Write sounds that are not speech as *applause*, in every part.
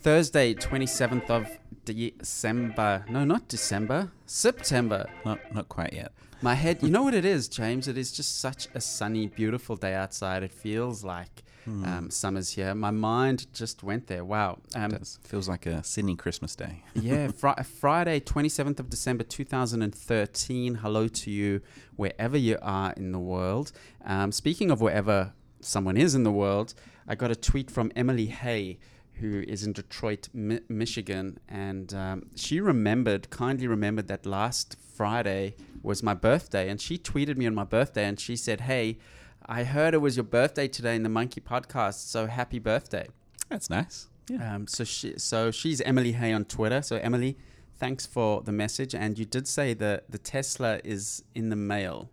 Thursday, 27th of December. No, not December. September. Not not quite yet. My head, you know what it is, *laughs* James? It is just such a sunny, beautiful day outside. It feels like Hmm. um, summer's here. My mind just went there. Wow. Um, It does. Feels like a Sydney Christmas day. *laughs* yeah, *laughs* fri- Friday, 27th of December 2013. Hello to you wherever you are in the world. Um, speaking of wherever someone is in the world, I got a tweet from Emily Hay, who is in Detroit, Mi- Michigan, and um, she remembered, kindly remembered that last Friday was my birthday, and she tweeted me on my birthday, and she said, "Hey, I heard it was your birthday today in the Monkey Podcast, so happy birthday." That's nice. Yeah. Um, so she, so she's Emily Hay on Twitter. So Emily, thanks for the message, and you did say that the Tesla is in the mail.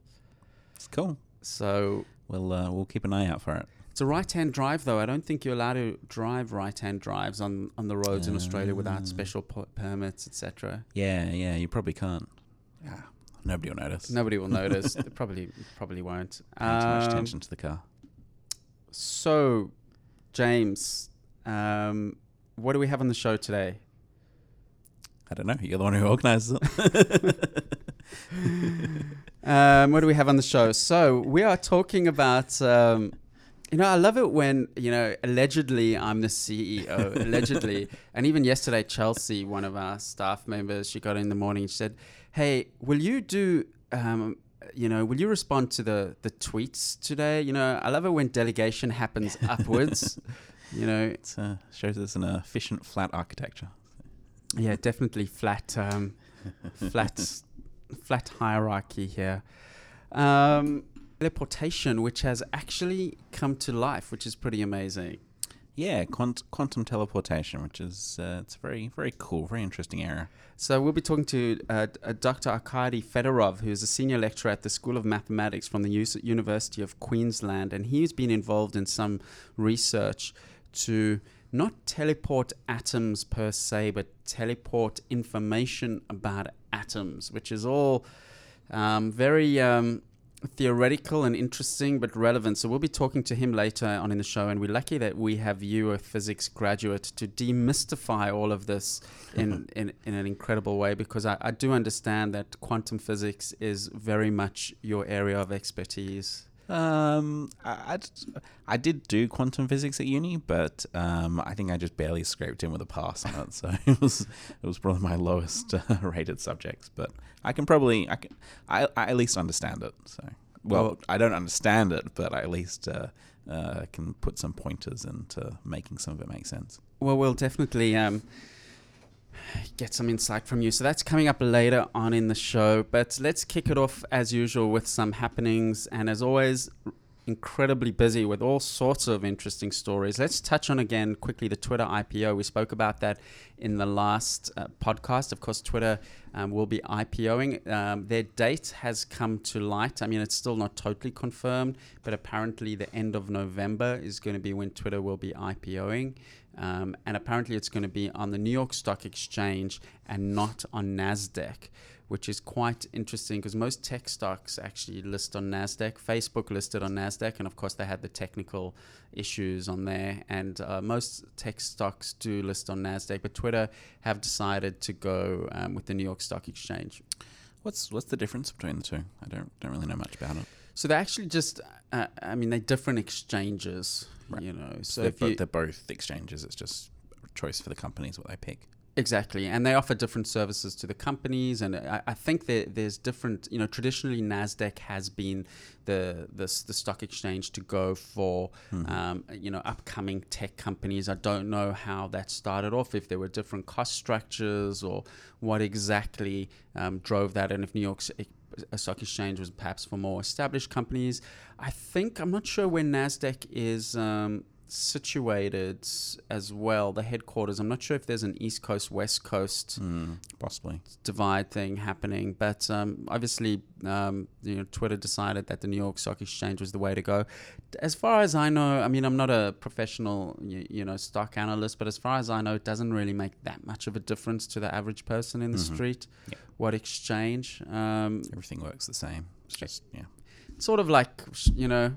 It's cool. So We'll uh, we'll keep an eye out for it. It's a right-hand drive, though. I don't think you're allowed to drive right-hand drives on, on the roads in Australia without special p- permits, etc. Yeah, yeah. You probably can't. Yeah. Nobody will notice. Nobody will *laughs* notice. They probably probably won't. Pay too much Um, attention to the car. So, James, um, what do we have on the show today? I don't know. You're the one who organises it. *laughs* Um, what do we have on the show? So we are talking about. Um, you know, I love it when you know. Allegedly, I'm the CEO. *laughs* allegedly, and even yesterday, Chelsea, one of our staff members, she got in the morning. She said, "Hey, will you do? Um, you know, will you respond to the the tweets today? You know, I love it when delegation happens *laughs* upwards. You know, It uh, shows us an efficient flat architecture. yeah, definitely flat, um, flat, *laughs* flat hierarchy here. Um, teleportation, which has actually come to life, which is pretty amazing. Yeah, quant- quantum teleportation, which is uh, it's very very cool, very interesting area. So we'll be talking to uh, uh, Dr. Arkady Fedorov, who's a senior lecturer at the School of Mathematics from the U- University of Queensland, and he's been involved in some research to not teleport atoms per se, but teleport information about atoms, which is all um, very um, theoretical and interesting, but relevant. So we'll be talking to him later on in the show, and we're lucky that we have you, a physics graduate, to demystify all of this in, *laughs* in, in an incredible way because I, I do understand that quantum physics is very much your area of expertise. Um, I, I, d- I did do quantum physics at uni, but um, I think I just barely scraped in with a pass on it. *laughs* So it was it was probably my lowest uh, *laughs* rated subjects. But I can probably I can I, I at least understand it. So well, Well- I don't understand it, but I at least uh, uh, can put some pointers into making some of it make sense. Well, we'll definitely um, get some insight from you. So that's coming up later on in the show. But let's kick it off as usual with some happenings. And as always, incredibly busy with all sorts of interesting stories. Let's touch on again quickly the Twitter IPO. We spoke about that in the last uh, podcast. Of course, Twitter um, will be IPOing. Um, their date has come to light. I mean, it's still not totally confirmed, but apparently the end of November is going to be when Twitter will be IPOing. Um, and apparently it's going to be on the New York Stock Exchange and not on NASDAQ which is quite interesting because most tech stocks actually list on Nasdaq. Facebook listed on Nasdaq, and of course they had the technical issues on there. And uh, most tech stocks do list on Nasdaq, but Twitter have decided to go um, with the New York Stock Exchange. What's what's the difference between the two? I don't don't really know much about it. So they're actually just, uh, I mean, they're different exchanges, Right. you know. So they're, if you, they're both exchanges. It's just a choice for the companies what they pick. Exactly, and they offer different services to the companies, and I, I think that there's different. You know, traditionally Nasdaq has been the the, the stock exchange to go for, Hmm. um, you know, upcoming tech companies. I don't know how that started off, if there were different cost structures or what exactly um, drove that, and if New York's e- a stock exchange was perhaps for more established companies. I think I'm not sure where Nasdaq is. Um, situated as well the headquarters i'm not sure if there's an east coast west coast Mm, possibly. divide thing happening but um, obviously um, you know twitter decided that the new york stock exchange was the way to go as far as i know i mean i'm not a professional you, you know stock analyst but as far as i know it doesn't really make that much of a difference to the average person in the Mhm. street what exchange um, Everything works the same. It's just yeah. Sort of like you know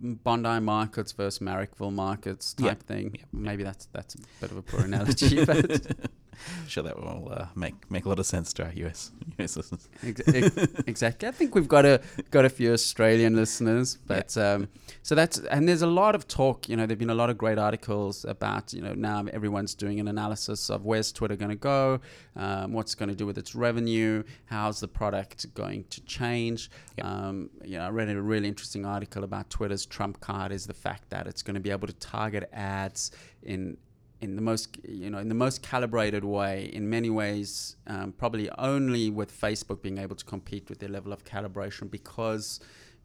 Bondi markets versus Marrickville markets Yeah. type thing. Yeah. Maybe that's that's a bit of a poor *laughs* analogy, but *laughs* sure that will uh, make make a lot of sense to our US *laughs* US listeners. Ex- ex- exactly. I think we've got a got a few Australian listeners, but um, so that's and there's a lot of talk. You know, there've been a lot of great articles about you know now everyone's doing an analysis of where's Twitter going to go, um, what's going to do with its revenue, how's the product going to change. Yep. Um, you know, I read a really interesting article about Twitter's trump card is the fact that it's going to be able to target ads in in the most you know in the most calibrated way in many ways um, probably only with facebook being able to compete with their level of calibration because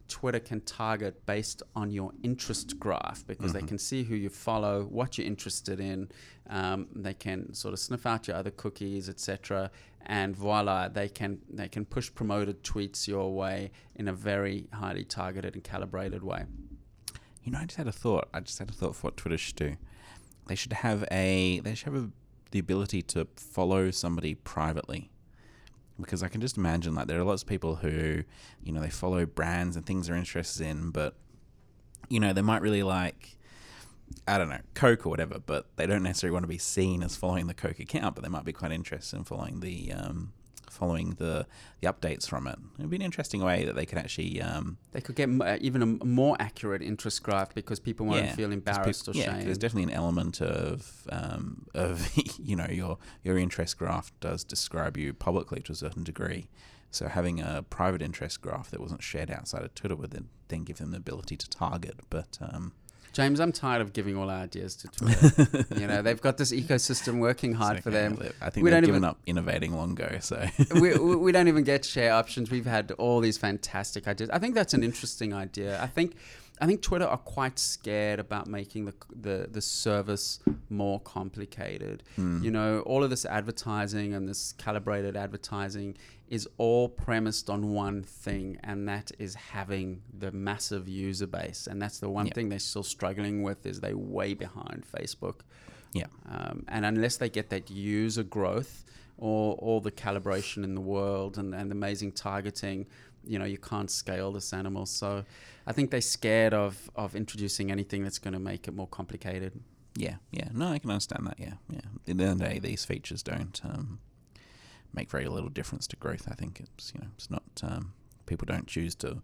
twitter can target based on your interest graph because they Mhm. can see who you follow what you're interested in um, they can sort of sniff out your other cookies etc and voila they can they can push promoted tweets your way in a very highly targeted and calibrated way You know, I just had a thought. I just had a thought for what Twitter should do. They should have a they should have a, the ability to follow somebody privately. Because I can just imagine like there are lots of people who, you know, they follow brands and things they're interested in, but you know, they might really like I don't know, Coke or whatever, but they don't necessarily want to be seen as following the Coke account, but they might be quite interested in following the um, following the the updates from it. It'd be an interesting way that they could actually um, They could get m- uh, even a more accurate interest graph because people won't Yeah, feel embarrassed or yeah, shamed. there's definitely an element of um, of *laughs* you know your your interest graph does describe you publicly to a certain degree. So having a private interest graph that wasn't shared outside of Twitter would then, then give them the ability to target. But um, James, I'm tired of giving all our ideas to Twitter. you know, they've got this ecosystem working hard so, for them. I think We they've don't given even- up innovating long ago. So *laughs* we, we don't even get share options. We've had all these fantastic ideas. I think that's an interesting idea. I think I think Twitter are quite scared about making the the, the service more complicated. Hmm. You know, all of this advertising and this calibrated advertising is all premised on one thing, and that is having the massive user base. And that's the one Yeah. thing they're still struggling with is they're way behind Facebook. yeah, Um, and unless they get that user growth or all the calibration in the world and, and amazing targeting, you know, you can't scale this animal. So I think they're scared of, of introducing anything that's going to make it more complicated. yeah, yeah. No, I can understand that. Yeah, yeah. At the end of the day, these features don't um, make very little difference to growth. I think it's you know it's not um, people don't choose to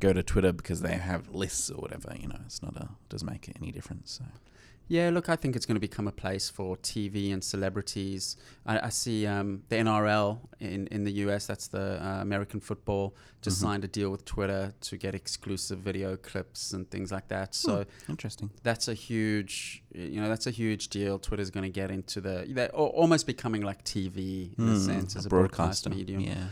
go to Twitter because they have lists or whatever. You know, it's not a doesn't make any difference. So. Yeah, look, I think it's going to become a place for TV and celebrities. I, I see um, the NRL in, in the US, that's the uh, American football, just Mhm. signed a deal with Twitter to get exclusive video clips and things like that. So Interesting. that's a huge you know that's a huge deal twitter's going to get into the they're almost becoming like tv in a Hmm, sense as a broadcast medium Yeah.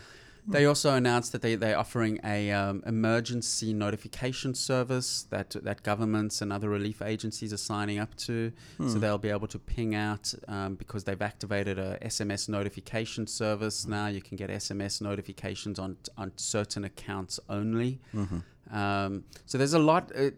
They also announced that they, they're offering a um, emergency notification service that that governments and other relief agencies are signing up to so Hmm. they'll be able to ping out um, because they've activated a sms notification service now you can get sms notifications on on certain accounts only Mhm. um, so there's a lot, uh,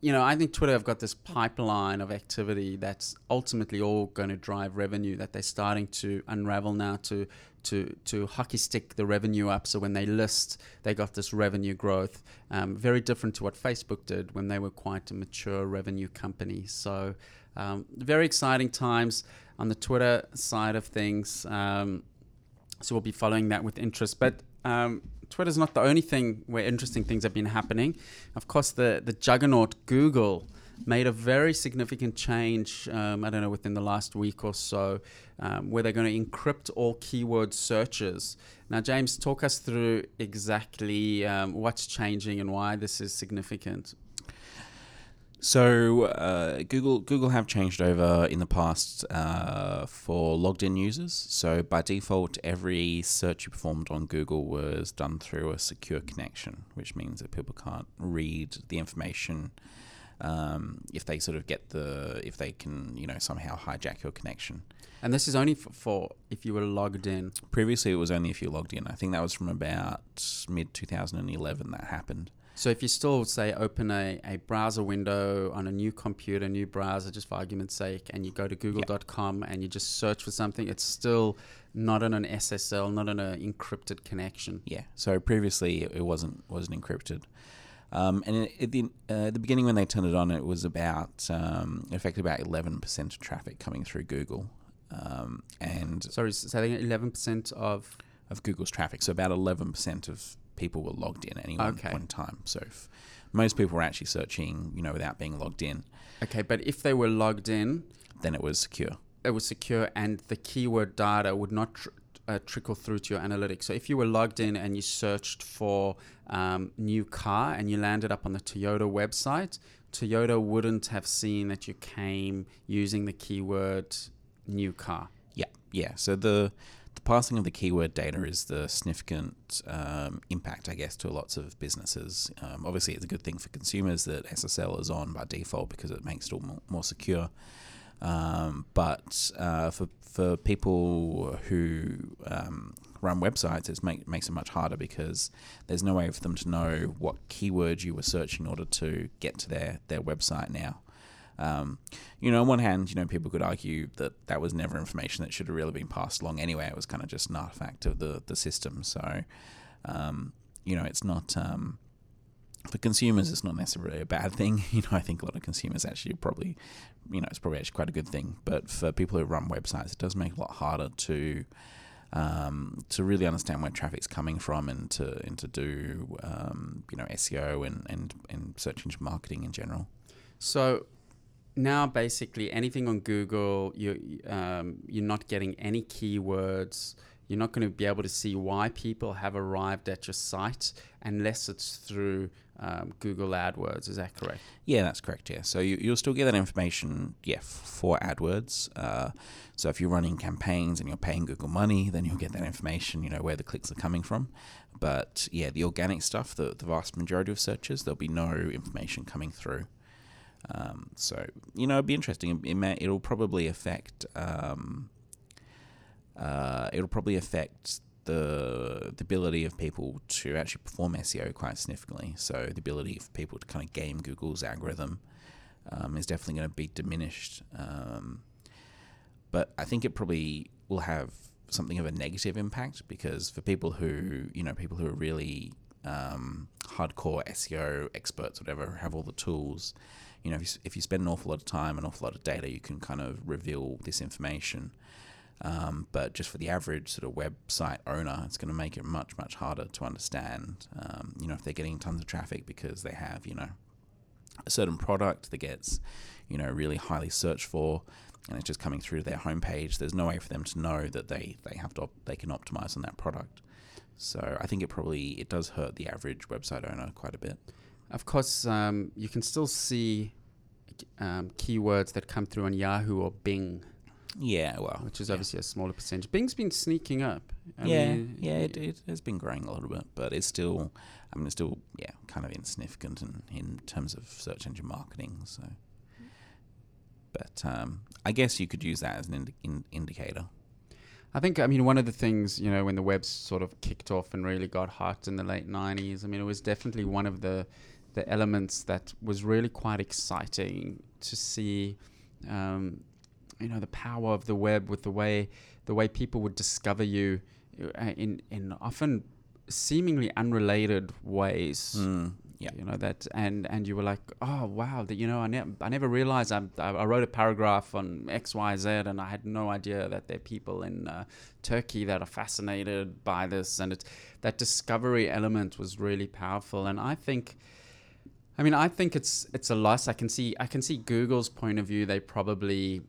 you know, I think Twitter have got this pipeline of activity that's ultimately all going to drive revenue that they're starting to unravel now to, to, to hockey stick the revenue up. So when they list, they got this revenue growth, um, very different to what Facebook did when they were quite a mature revenue company. So um, very exciting times on the Twitter side of things. Um, so we'll be following that with interest. But um, Twitter's not the only thing where interesting things have been happening. Of course, the the juggernaut Google made a very significant change. Um, I don't know within the last week or so, um, where they're going to encrypt all keyword searches. Now, James, talk us through exactly um, what's changing and why this is significant. So uh, Google Google have changed over in the past uh, for logged in users. So by default, every search you performed on Google was done through a secure connection, which means that people can't read the information um, if they sort of get the if they can you know somehow hijack your connection. And this is only for, for if you were logged in. Previously, it was only if you logged in. I think that was from about mid 2011 that happened. So if you still say open a, a browser window on a new computer, new browser, just for argument's sake, and you go to google.com and you just search for something, it's still not on an SSL, not on an encrypted connection. Yeah. So previously it wasn't wasn't encrypted. Um, and at the, uh, the beginning, when they turned it on, it was about um, it affected about eleven percent of traffic coming through Google, um, and Sorry, say eleven percent of. of Google's traffic. So about eleven percent of people were logged in at any one Okay. point in time. So if most people were actually searching, you know, without being logged in. Okay, but if they were logged in, Then it was secure. it was secure and the keyword data would not tr- uh, trickle through to your analytics. So if you were logged in and you searched for um, new car and you landed up on the Toyota website, Toyota wouldn't have seen that you came using the keyword new car. Yeah, yeah. So the the passing of the keyword data is the significant um, impact, I guess, to lots of businesses. Um, obviously, it's a good thing for consumers that SSL is on by default because it makes it all more, more secure. Um, but uh, for for people who um, run websites, it make, makes it much harder because there's no way for them to know what keywords you were searching in order to get to their, their website now. Um, you know, on one hand, you know, people could argue that that was never information that should have really been passed along anyway. It was kind of just an artifact of the, the system. So, um, you know, it's not, um, for consumers, it's not necessarily a bad thing. *laughs* You know, I think a lot of consumers actually probably, you know, it's probably actually quite a good thing. But for people who run websites, it does make it a lot harder to, um, to really understand where traffic's coming from and to, and to do, um, you know, SEO and, and, and search engine marketing in general. So now basically anything on Google, you um, you're not getting any keywords. You're not going to be able to see why people have arrived at your site unless it's through um, Google AdWords. Is that correct? Yeah, that's correct. Yeah, so you, you'll still get that information, yeah, for AdWords. Uh, so if you're running campaigns and you're paying Google money, then you'll get that information. You know where the clicks are coming from. But yeah, the organic stuff, the the vast majority of searches, there'll be no information coming through. Um, so you know, it'd be interesting. It may, it'll probably affect. Um, uh, it'll probably affect the the ability of people to actually perform SEO quite significantly. So the ability for people to kind of game Google's algorithm um, is definitely going to be diminished. Um, but I think it probably will have something of a negative impact because for people who you know people who are really um, hardcore SEO experts, whatever, have all the tools. You know, if you, if you spend an awful lot of time, and an awful lot of data, you can kind of reveal this information. Um, but just for the average sort of website owner, it's going to make it much, much harder to understand. Um, you know, if they're getting tons of traffic because they have, you know, a certain product that gets, you know, really highly searched for, and it's just coming through to their homepage. There's no way for them to know that they they have to op- they can optimize on that product. So I think it probably it does hurt the average website owner quite a bit. Of course, um, you can still see um, keywords that come through on Yahoo or Bing, Yeah, well, which is yeah. obviously a smaller percentage. Bing's been sneaking up. I yeah, mean, yeah, it, it has been growing a little bit, but it's still, I mean, it's still, yeah, kind of insignificant in, in terms of search engine marketing. So, but um, I guess you could use that as an indi- in, indicator. I think, I mean, one of the things, you know, when the web sort of kicked off and really got hot in the late 90s, I mean, it was definitely one of the, the elements that was really quite exciting to see, um, you know, the power of the web with the way, the way people would discover you uh, in, in often seemingly unrelated ways. Mm, yeah. you know that and and you were like oh wow that you know i never i never realized I, I I wrote a paragraph on xyz and i had no idea that there are people in uh, turkey that are fascinated by this. And it's that discovery element was really powerful. And i think i mean i think it's it's a loss. I can see i can see google's point of view. They probably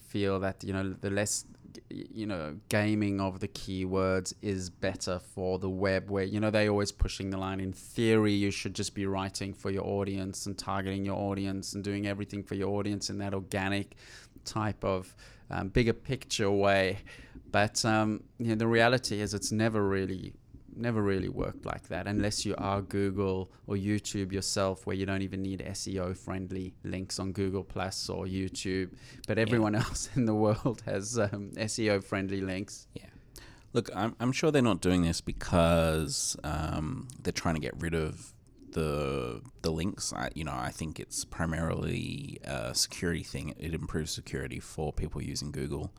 feel that you know the less you know gaming of the keywords is better for the web where you know they're always pushing the line in theory you should just be writing for your audience and targeting your audience and doing everything for your audience in that organic type of um, bigger picture way. But um, you know, the reality is it's never really never really worked like that unless you are Google or YouTube yourself where you don't even need SEO friendly links on Google Plus or YouTube but everyone *laughs* else in the world has um, SEO friendly links Yeah. Look, I'm, I'm sure they're not doing this because um, they're trying to get rid of the the links. I, you know, I think it's primarily a security thing. It improves security for people using Google.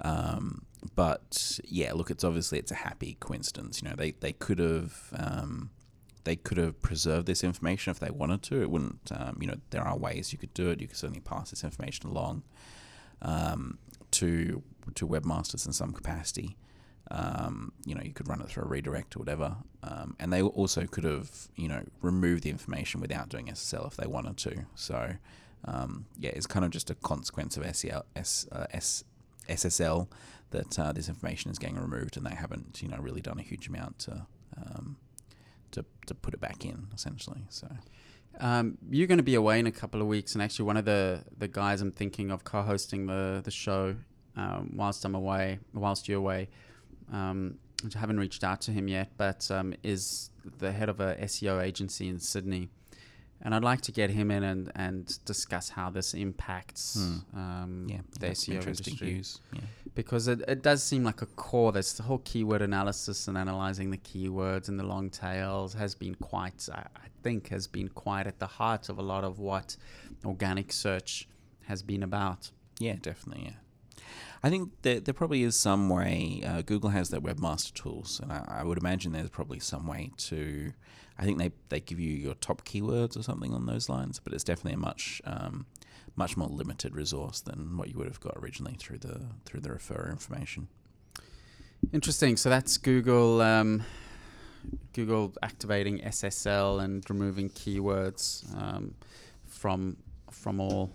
Um, but yeah, look, it's obviously it's a happy coincidence. You know, they they could have um, they could have preserved this information if they wanted to. It wouldn't, um, you know, there are ways you could do it. You could certainly pass this information along um, to to webmasters in some capacity. Um, you know, you could run it through a redirect or whatever, um, and they also could have, you know, removed the information without doing SSL if they wanted to. So, yeah, it's kind of just a consequence of SEL, S, uh, S, SSL that uh, this information is getting removed, and they haven't, you know, really done a huge amount to um, to to put it back in, essentially. So. Um, you're going to be away in a couple of weeks, and actually, one of the, the guys I'm thinking of co-hosting the the show um, whilst I'm away, whilst you're away, um, which I haven't reached out to him yet, but um, is the head of a SEO agency in Sydney, and I'd like to get him in and, and discuss how this impacts Hmm. um, Yeah, the SEO industry views. Yeah. because it, it does seem like a core. There's the whole keyword analysis and analyzing the keywords and the long tails has been quite, I, I think, has been quite at the heart of a lot of what organic search has been about. Yeah, definitely. Yeah, I think there, there probably is some way. Uh, Google has their webmaster tools, and I, I would imagine there's probably some way to. I think they, they give you your top keywords or something on those lines, but it's definitely a much um, much more limited resource than what you would have got originally through the through the referrer information. Interesting. So that's Google. Um, Google activating SSL and removing keywords um, from from all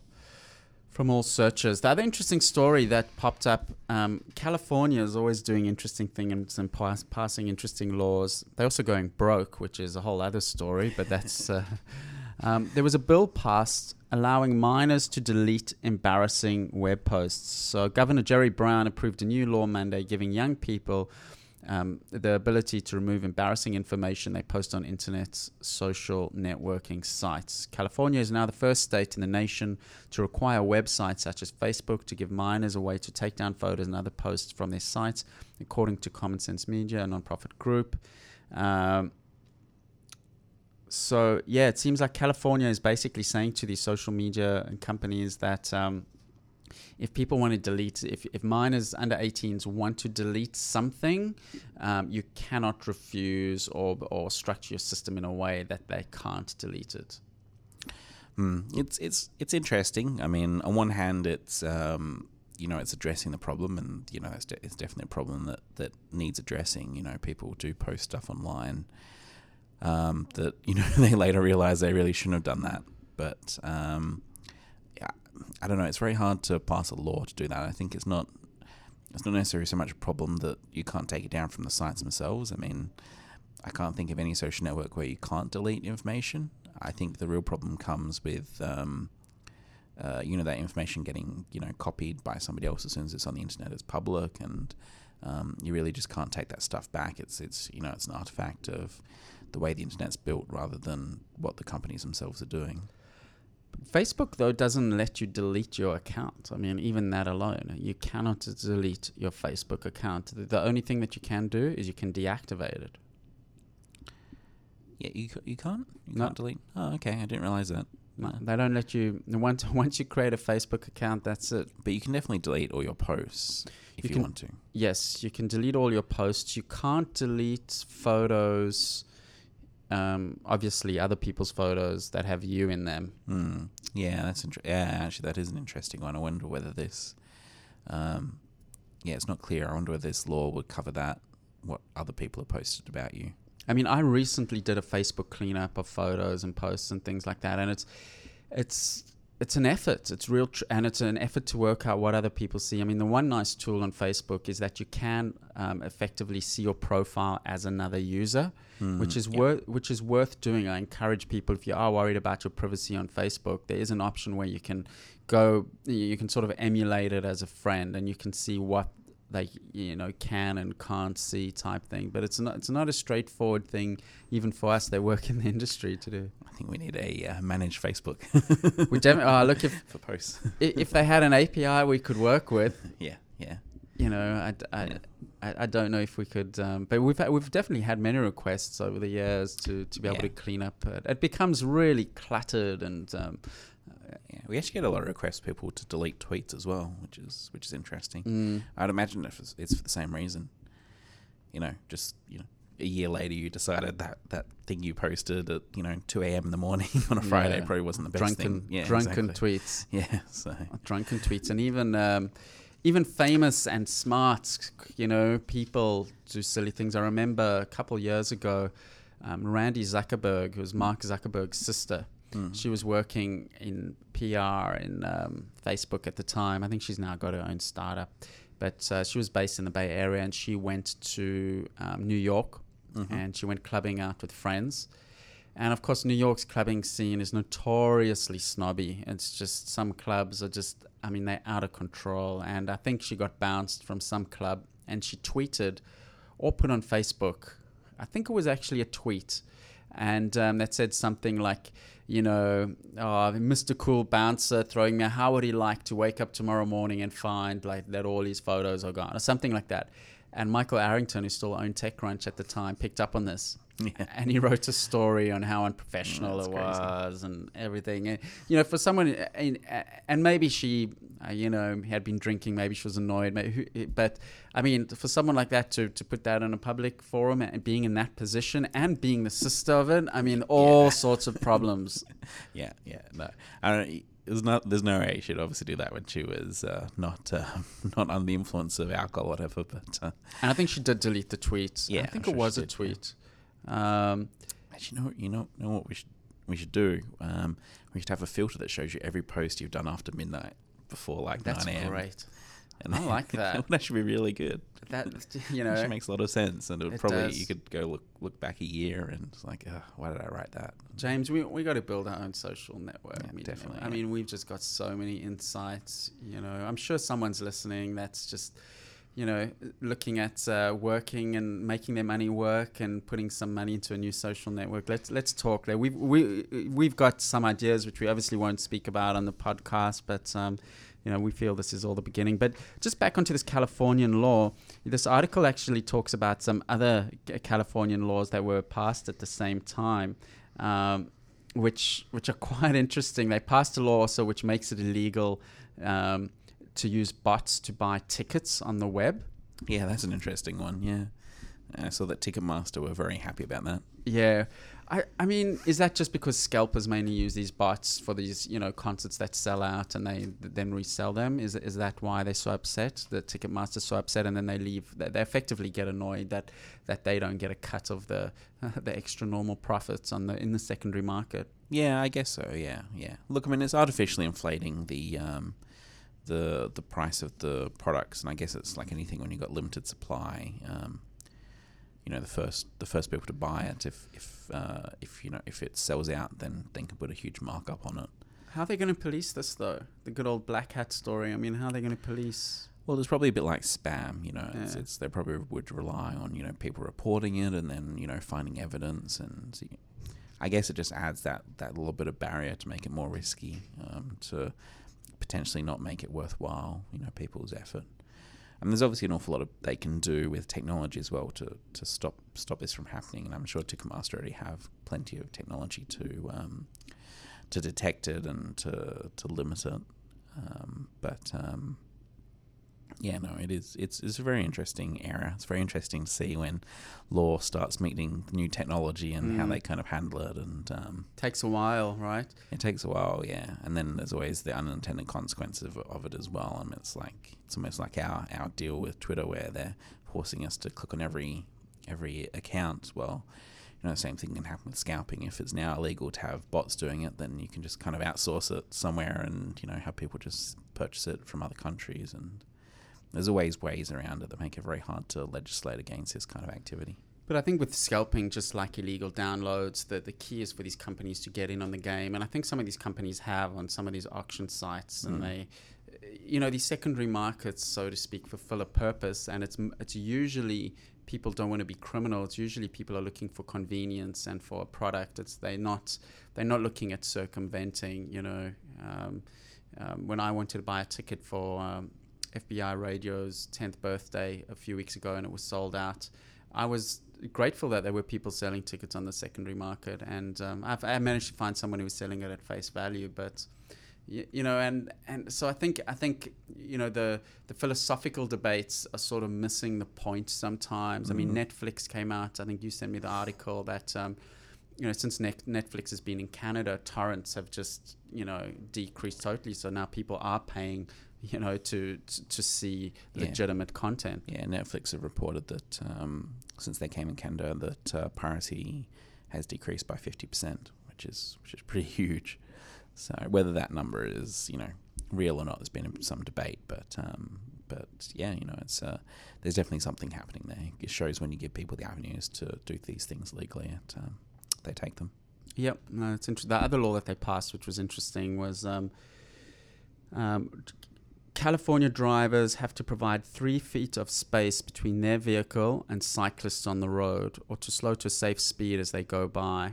from all searches. The other interesting story that popped up: um, California is always doing interesting things and pass, passing interesting laws. They're also going broke, which is a whole other story. But that's uh, *laughs* um, there was a bill passed allowing minors to delete embarrassing web posts. So Governor Jerry Brown approved a new law mandate giving young people um, the ability to remove embarrassing information they post on internet social networking sites. California is now the first state in the nation to require websites such as Facebook to give minors a way to take down photos and other posts from their sites, according to Common Sense Media, a nonprofit group. Um, so yeah, it seems like California is basically saying to these social media companies that um, if people want to delete, if, if minors under 18s want to delete something, um, you cannot refuse or, or structure your system in a way that they can't delete it. Hmm. It's it's it's interesting. I mean, on one hand, it's um, you know it's addressing the problem, and you know it's, de- it's definitely a problem that that needs addressing. You know, people do post stuff online um, that you know *laughs* they later realize they really shouldn't have done that. But um, I don't know. It's very hard to pass a law to do that. I think it's not it's not necessarily so much a problem that you can't take it down from the sites themselves. I mean, I can't think of any social network where you can't delete information. I think the real problem comes with, um, uh, you know, that information getting, you know, copied by somebody else as soon as it's on the internet It's public, and um, you really just can't take that stuff back. It's, it's, you know, it's an artifact of the way the internet's built rather than what the companies themselves are doing. Facebook though doesn't let you delete your account. I mean, even that alone, you cannot delete your Facebook account. The, the only thing that you can do is you can deactivate it. Yeah, you, you can't? You No. can't delete? Oh, okay. I didn't realize that. No. they don't let you. Once *laughs* once you create a Facebook account, that's it. But you can definitely delete all your posts if You you, can- want to. Yes, you can delete all your posts. You can't delete photos. Um, obviously, other people's photos that have you in them. Hmm. Yeah, that's inter- yeah. Actually, that is an interesting one. I wonder whether this, um, yeah, it's not clear. I wonder whether this law would cover that. What other people have posted about you? I mean, I recently did a Facebook cleanup of photos and posts and things like that, and it's it's it's an effort. It's real, tr- and it's an effort to work out what other people see. I mean, the one nice tool on Facebook is that you can um, effectively see your profile as another user, which Hmm, is yeah. worth which is worth doing. I encourage people if you are worried about your privacy on Facebook, there is an option where you can go, you can sort of emulate it as a friend, and you can see what they you know can and can't see type thing. But it's not it's not a straightforward thing even for us that work in the industry to do. I think we need a uh, managed Facebook We definitely oh, look if *laughs* for posts. if they had an API we could work with, *laughs* yeah, yeah. you know, I, I- Yeah. I, I don't know if we could, um, but we've had, we've definitely had many requests over the years to, to be able Yeah. to clean up. It, it becomes really cluttered and um, Yeah, we actually get a lot of requests people to delete tweets as well, which is which is interesting. mm, I'd imagine if it's, it's for the same reason. You know, just you know, a year later you decided that that thing you posted at you know 2 a.m. in the morning *laughs* on a Friday Yeah. probably wasn't the best drunken thing. Yeah, drunken exactly. tweets. *laughs* Yeah, so drunken tweets and even um, even famous and smart you know people do silly things i remember a couple years ago um, randy zuckerberg who was mark zuckerberg's sister mm. she was working in pr in um, facebook at the time i think she's now got her own startup but uh, she was based in the bay area and she went to um, new york Mhm. and she went clubbing out with friends. And of course, New York's clubbing scene is notoriously snobby. It's just some clubs are just, I mean, they're out of control. And I think she got bounced from some club and she tweeted or put on Facebook, I think it was actually a tweet, and um, that said something like, you know, uh, oh, Mr. Cool Bouncer throwing me, how would he like to wake up tomorrow morning and find like that all his photos are gone, or something like that. And Michael Arrington, who still owned TechCrunch at the time, picked up on this. *laughs* Yeah. And he wrote a story on how unprofessional that's it crazy. was and everything. And, you know, for someone, uh, and, uh, and maybe she, uh, you know, he had been drinking, maybe she was annoyed, maybe, who- but I mean, for someone like that to, to put that in a public forum and being in that position and being the sister of it, I mean, all Yeah. sorts of problems. *laughs* yeah, yeah. No, I don't. There's not. There's no way she'd obviously do that when she was uh, not uh, *laughs* not under the influence of alcohol, or whatever. But uh, And I think she did delete the tweet. Yeah, I think I'm it sure was a did, yeah. tweet. Um, Actually, you know, you know, know what we should we should do? Um, we should have a filter that shows you every post you've done after midnight, before like that's 9 a.m. great. *laughs* And I like *laughs* that. that should be really good. That you *laughs* know, makes a lot of sense, and it would It probably does. you could go look look back a year and it's like, uh, why did I write that? James, we we got to build our own social network. Yeah, definitely, I mean, we've just got so many insights. You know, I'm sure someone's listening. That's just, you know, looking at uh, working and making their money work and putting some money into a new social network. Let's let's talk there. We've we we've got some ideas which we obviously won't speak about on the podcast, but. Um, you know, we feel this is all the beginning. But just back onto this Californian law, this article actually talks about some other Californian laws that were passed at the same time, um, which which are *laughs* quite interesting. They passed a law also which makes it illegal um, to use bots to buy tickets on the web. Yeah, that's an interesting one. Yeah, I saw that Ticketmaster were very happy about that. Yeah. I, I mean, is that just because scalpers mainly use these bots for these, you know, concerts that sell out and they then resell them? Is is that why they're so upset? The Ticketmaster's so upset, and then they leave. They, they effectively get annoyed that that they don't get a cut of the *laughs* the extra normal profits on the in the secondary market. Yeah, I guess so. Yeah, yeah. Look, I mean, it's artificially inflating the um, the the price of the products, and I guess it's like anything when you've got limited supply. Um, you know, the first the first people to buy it, if if uh, if you know if it sells out, then then can put a huge markup on it. How are they going to police this though? The good old black hat story. I mean, how are they going to police? Well, it's probably a bit like spam, you know. It's, Yeah. it's they probably would rely on you know people reporting it and then you know finding evidence, and so you- I guess it just adds that that little bit of barrier to make it more risky, um, to potentially not make it worthwhile, you know, people's effort. And there's obviously an awful lot of they can do with technology as well to, to stop stop this from happening. And I'm sure Ticketmaster already have plenty of technology to um, to detect it and to to limit it. Um, but um, yeah, no, it is. It's it's a very interesting era. It's very interesting to see when law starts meeting new technology and how Mm. they kind of handle it. And um, Takes a while, right? it takes a while, yeah. And then there's always the unintended consequences of, of it as well. I mean, it's like it's almost like our, our deal with Twitter, where they're forcing us to click on every every account. Well, you know, the same thing can happen with scalping. If it's now illegal to have bots doing it, then you can just kind of outsource it somewhere, and you know, have people just purchase it from other countries. And there's always ways around it that make it very hard to legislate against this kind of activity. But I think with scalping, just like illegal downloads, the, the key is for these companies to get in on the game. And I think some of these companies have on some of these auction sites, and Mm. they, you know, these secondary markets, so to speak, fulfill a purpose. And it's it's usually people don't want to be criminal. It's usually people are looking for convenience and for a product. It's they're not they're not looking at circumventing. You know, um, um, when I wanted to buy a ticket for um, FBI Radio's 10th birthday a few weeks ago and it was sold out. I was grateful that there were people selling tickets on the secondary market, and um, I've, I managed to find someone who was selling it at face value. But you, you know, and and so I think I think you know the the philosophical debates are sort of missing the point sometimes. I mean, Mm. Netflix came out. I think you sent me the article that. Um, you know, since Net- Netflix has been in Canada, torrents have just you know decreased totally. So now people are paying, you know, to to, see Yeah. legitimate content. Yeah, Netflix have reported that um, since they came in Canada, that uh, piracy has decreased by fifty percent, which is which is pretty *laughs* huge. So whether that number is you know real or not, there's been some debate, but um, but yeah, you know, it's uh, there's definitely something happening there. It shows when you give people the avenues to do these things legally, it, um, they take them. Yep, no, it's interesting. The other law that they passed, which was interesting, was um, um, California drivers have to provide three feet of space between their vehicle and cyclists on the road, or to slow to a safe speed as they go by.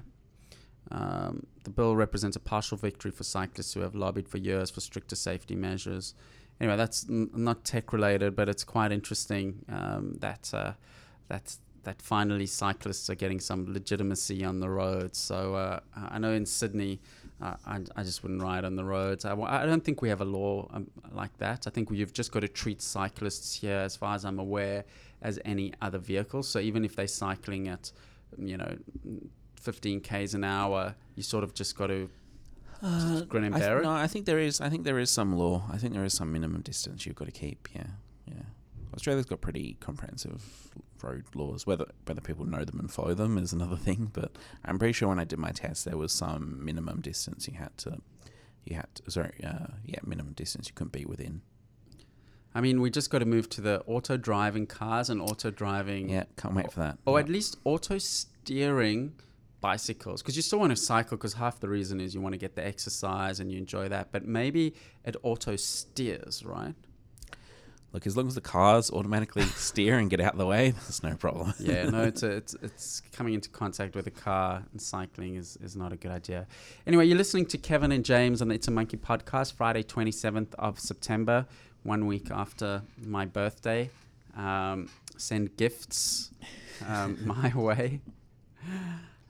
Um, the bill represents a partial victory for cyclists who have lobbied for years for stricter safety measures. Anyway, that's n- not tech related, but it's quite interesting um, that uh, that that finally cyclists are getting some legitimacy on the roads. So uh, I know in Sydney, I, I just wouldn't ride on the roads. I, I don't think we have a law um, like that. I think you've just got to treat cyclists here, as far as I'm aware, as any other vehicle. So even if they're cycling at, you know, 15 k's an hour, you sort of just got to grin and I th- bear it. no, I think there is. I think there is some law. I think there is some minimum distance you've got to keep. Yeah, yeah. Australia's got pretty comprehensive road laws. Whether whether people know them and follow them is another *laughs* thing. But I'm pretty sure when I did my test, there was some minimum distance you had to. You had to, sorry, uh, yeah, minimum distance you couldn't be within. I mean, we just got to move to the auto driving cars and auto driving, Yeah, can't wait for that. or Yeah. at least auto steering bicycles, because you still want to cycle. Because half the reason is you want to get the exercise and you enjoy that. But maybe it auto steers, right? Look, as long as the cars automatically *laughs* steer and get out of the way, *laughs* there's no problem. Yeah, no, *laughs* it's a, it's it's coming into contact with a car and cycling is, is not a good idea. Anyway, you're listening to Kevin and James on the It's a Monkey podcast, Friday, 27th of September, one week after my birthday. Um, send gifts um, my way.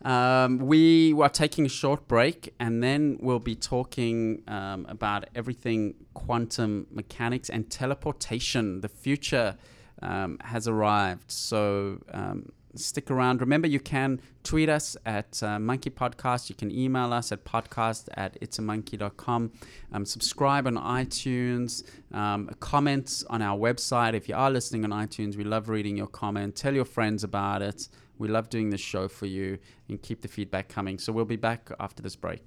Um, we are taking a short break and then we'll be talking um, about everything quantum mechanics and teleportation. The future um, has arrived. So um, stick around. Remember, you can tweet us at uh, Monkey Podcast. You can email us at podcast at itsamonkey.com. Um, subscribe on iTunes. Um, on our website. If you are listening on iTunes, we love reading your comment. Tell your friends about it. We love doing this show for you and keep the feedback coming. So we'll be back after this break.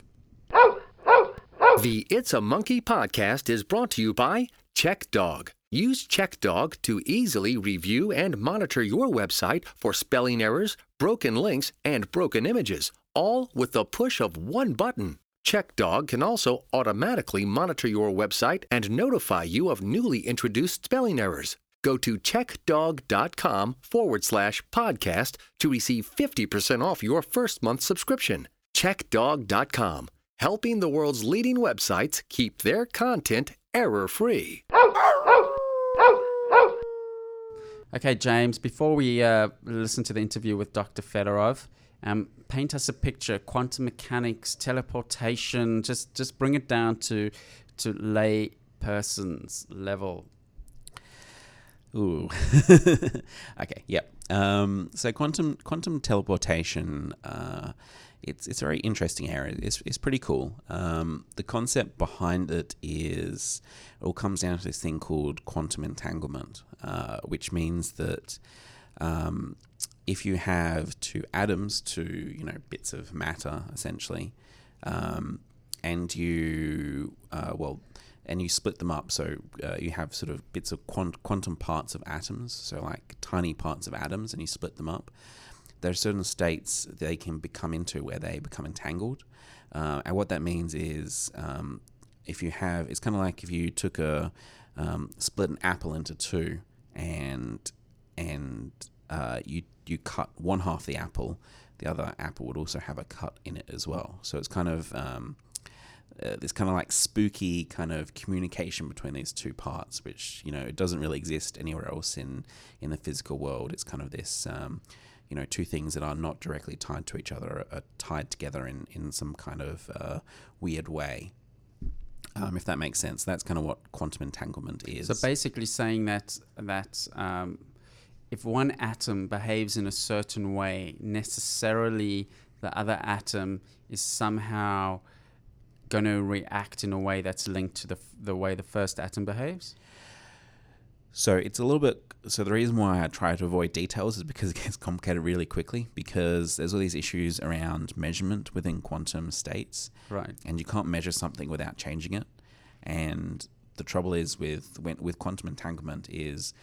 The It's a Monkey podcast is brought to you by CheckDog. Use CheckDog to easily review and monitor your website for spelling errors, broken links, and broken images, all with the push of one button. CheckDog can also automatically monitor your website and notify you of newly introduced spelling errors. Go to checkdog.com forward slash podcast to receive 50% off your first month subscription. Checkdog.com, helping the world's leading websites keep their content error free. Okay, James, before we uh, listen to the interview with Dr. Fedorov, um, paint us a picture quantum mechanics, teleportation, just, just bring it down to, to lay person's level. Ooh. *laughs* okay. Yep. Um, so quantum quantum teleportation. Uh, it's it's a very interesting area. It's it's pretty cool. Um, the concept behind it is it all comes down to this thing called quantum entanglement, uh, which means that um, if you have two atoms, two you know bits of matter essentially, um, and you uh, well and you split them up. So uh, you have sort of bits of quant- quantum parts of atoms, so like tiny parts of atoms, and you split them up. There are certain states they can become into where they become entangled. Uh, and what that means is um, if you have, it's kind of like if you took a, um, split an apple into two and, and uh, you, you cut one half the apple, the other apple would also have a cut in it as well. So it's kind of, um, uh, this kind of like spooky kind of communication between these two parts, which you know it doesn't really exist anywhere else in in the physical world. It's kind of this, um, you know, two things that are not directly tied to each other are, tied together in in some kind of uh, weird way. Um, if that makes sense, that's kind of what quantum entanglement is. So basically, saying that that um, if one atom behaves in a certain way, necessarily the other atom is somehow going to react in a way that's linked to the f- the way the first atom behaves. So it's a little bit. So the reason why I try to avoid details is because *laughs* it gets complicated really quickly. Because there's all these issues around measurement within quantum states, Right. and you can't measure something without changing it. And the trouble is with with quantum entanglement is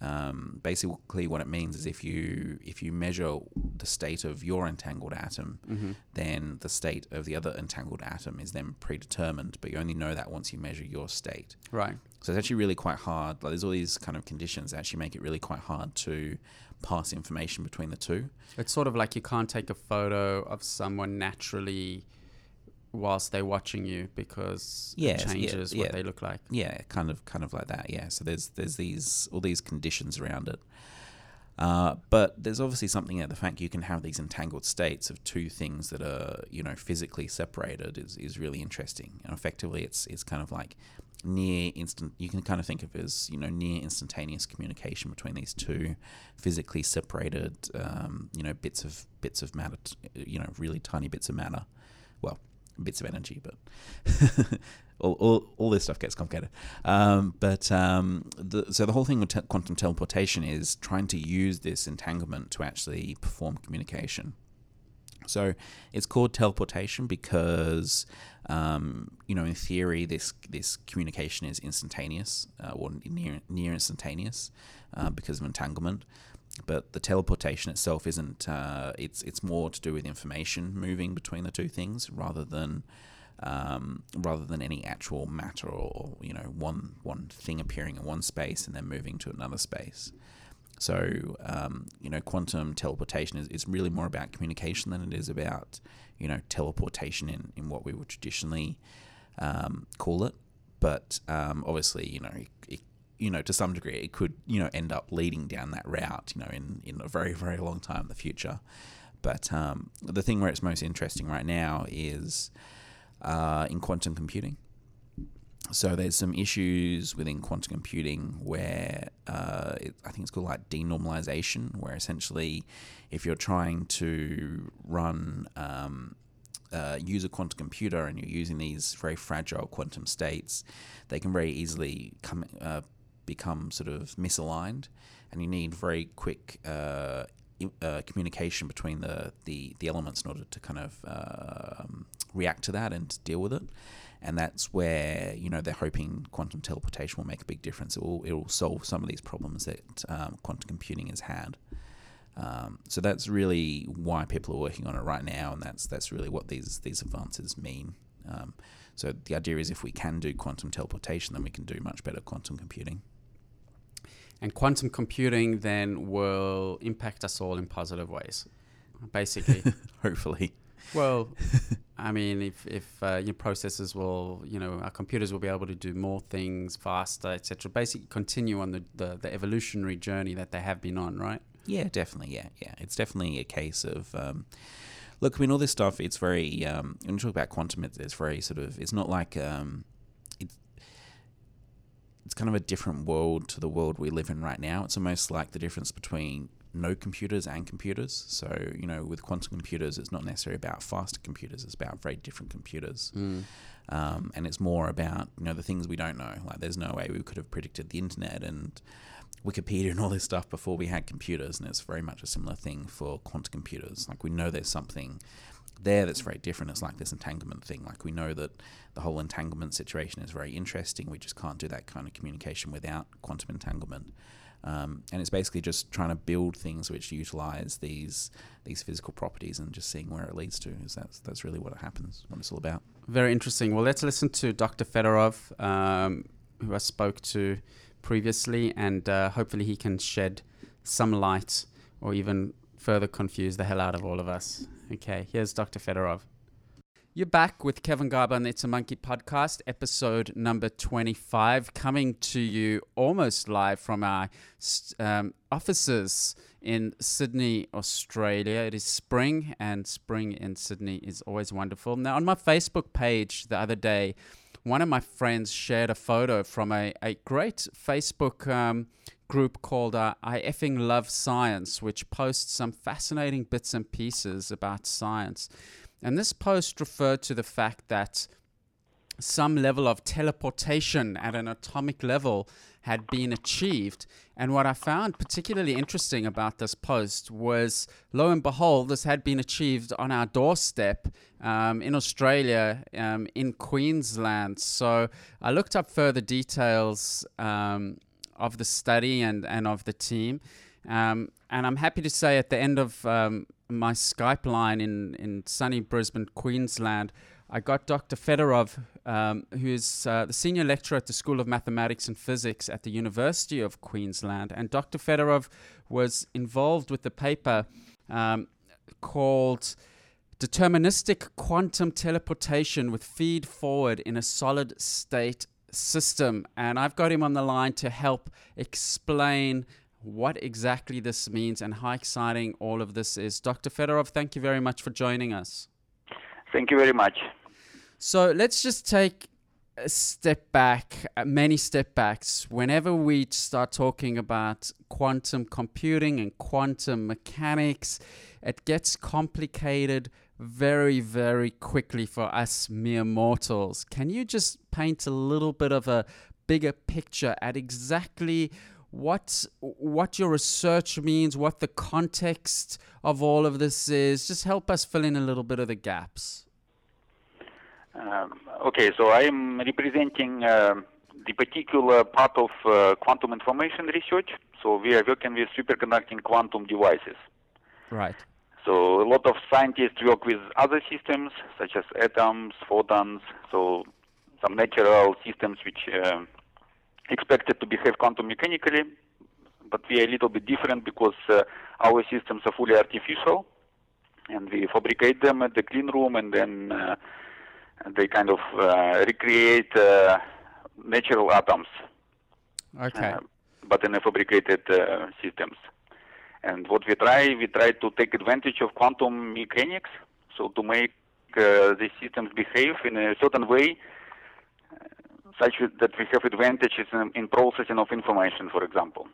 um, basically what it means is if you if you measure the state of your entangled atom, Mm-hmm. then the state of the other entangled atom is then predetermined. But you only know that once you measure your state. Right. So it's actually really quite hard. Like there's all these kind of conditions that actually make it really quite hard to pass information between the two. It's sort of like you can't take a photo of someone naturally whilst they're watching you because Yes, it changes yeah. what they look like. Yeah, kind of, kind of like that. Yeah. So there's there's these all these conditions around it. Uh, but there's obviously something at the fact you can have these entangled states of two things that are you know physically separated is, is really interesting. And effectively, it's it's kind of like near instant. You can kind of think of it as you know near instantaneous communication between these two physically separated um, you know bits of bits of matter. t- You know, really tiny bits of matter. Well, bits of energy, but *laughs* all, all, all this stuff gets complicated. Um, but um, the, so the whole thing with te- quantum teleportation is trying to use this entanglement to actually perform communication. So it's called teleportation because, um, you know, in theory, this this communication is instantaneous uh, or near near instantaneous uh, because of entanglement. But the teleportation itself isn't. Uh, it's it's more to do with information moving between the two things rather than um, rather than any actual matter or you know one one thing appearing in one space and then moving to another space. So um, you know, quantum teleportation is, is really more about communication than it is about you know teleportation in, in what we would traditionally um, call it. But um, obviously, you know, you know, to some degree, it could you know end up leading down that route, you know, in in a very very long time in the future. But um, the thing where it's most interesting right now is uh, in quantum computing. So there's some issues within quantum computing where uh, it, I think it's called like denormalization, where essentially, if you're trying to run um, uh, use a quantum computer and you're using these very fragile quantum states, they can very easily come uh, become sort of misaligned, and you need very quick uh, uh, communication between the, the, the elements in order to kind of um react to that and to deal with it. And that's where you know they're hoping quantum teleportation will make a big difference. It will it will solve some of these problems that um, quantum computing has had. Um, so that's really why people are working on it right now, and that's that's really what these these advances mean. Um, so the idea is if we can do quantum teleportation, then we can do much better quantum computing. And quantum computing then will impact us all in positive ways, basically. *laughs* Hopefully, well, *laughs* I mean, if if uh, your processors will, you know, our computers will be able to do more things faster, etc. Basically, continue on the, the the evolutionary journey that they have been on, right? Yeah, definitely. Yeah, yeah. It's definitely a case of. Um, look, I mean, all this stuff. It's very. Um, when you talk about quantum, it's, it's very sort of. It's not like. Um. It's kind of a different world to the world we live in right now. It's almost like the difference between no computers and computers. So you know, with quantum computers, it's not necessarily about faster computers. It's about very different computers. Um, and it's more about you know the things we don't know. Like there's no way we could have predicted the internet and Wikipedia and all this stuff before we had computers, and it's very much a similar thing for quantum computers. Like we know there's something there that's very different. It's like this entanglement thing. Like we know that the whole entanglement situation is very interesting. We just can't do that kind of communication without quantum entanglement. Um, and it's basically just trying to build things which utilize these these physical properties and just seeing where it leads to. Is that's that's really what it happens, what it's all about. Very interesting. Well, let's listen to Dr. Fedorov, um, who I spoke to previously, and uh, hopefully he can shed some light or even further confuse the hell out of all of us. Okay, here's Dr. Fedorov. You're back with Kevin Garber on It's a Monkey podcast, episode number 25, coming to you almost live from our um, offices in Sydney, Australia. It is spring, and spring in Sydney is always wonderful. Now, on my Facebook page the other day, one of my friends shared a photo from a, a great Facebook um, group called uh, I Effing Love Science, which posts some fascinating bits and pieces about science. And this post referred to the fact that some level of teleportation at an atomic level had been achieved. And what I found particularly interesting about this post was lo and behold, this had been achieved on our doorstep um, in Australia, um, in Queensland. So I looked up further details um, of the study and, and of the team. Um, and I'm happy to say at the end of um, my Skype line in, in sunny Brisbane, Queensland, I got Dr. Fedorov, um, who is uh, the senior lecturer at the School of Mathematics and Physics at the University of Queensland. And Dr. Fedorov was involved with the paper um, called Deterministic Quantum Teleportation with Feed Forward in a Solid State System. And I've got him on the line to help explain what exactly this means and how exciting all of this is. Dr. Fedorov, thank you very much for joining us. Thank you very much. So let's just take a step back, uh, many step backs. Whenever we start talking about quantum computing and quantum mechanics, it gets complicated very, very quickly for us mere mortals. Can you just paint a little bit of a bigger picture at exactly what what your research means, what the context of all of this is. Just help us fill in a little bit of the gaps. Um, okay, so I am representing uh, the particular part of uh, quantum information research. So we are working with superconducting quantum devices. Right. So a lot of scientists work with other systems such as atoms, photons, so some natural systems which uh, expected to behave quantum mechanically, but we are a little bit different because uh, our systems are fully artificial, and we fabricate them at the clean room, and then uh, they kind of uh, recreate uh, natural atoms. Okay. Uh, but in a fabricated uh, systems. And what we try, we try to take advantage of quantum mechanics, so to make these systems behave in a certain way such that we have advantages in, in processing of information, for example.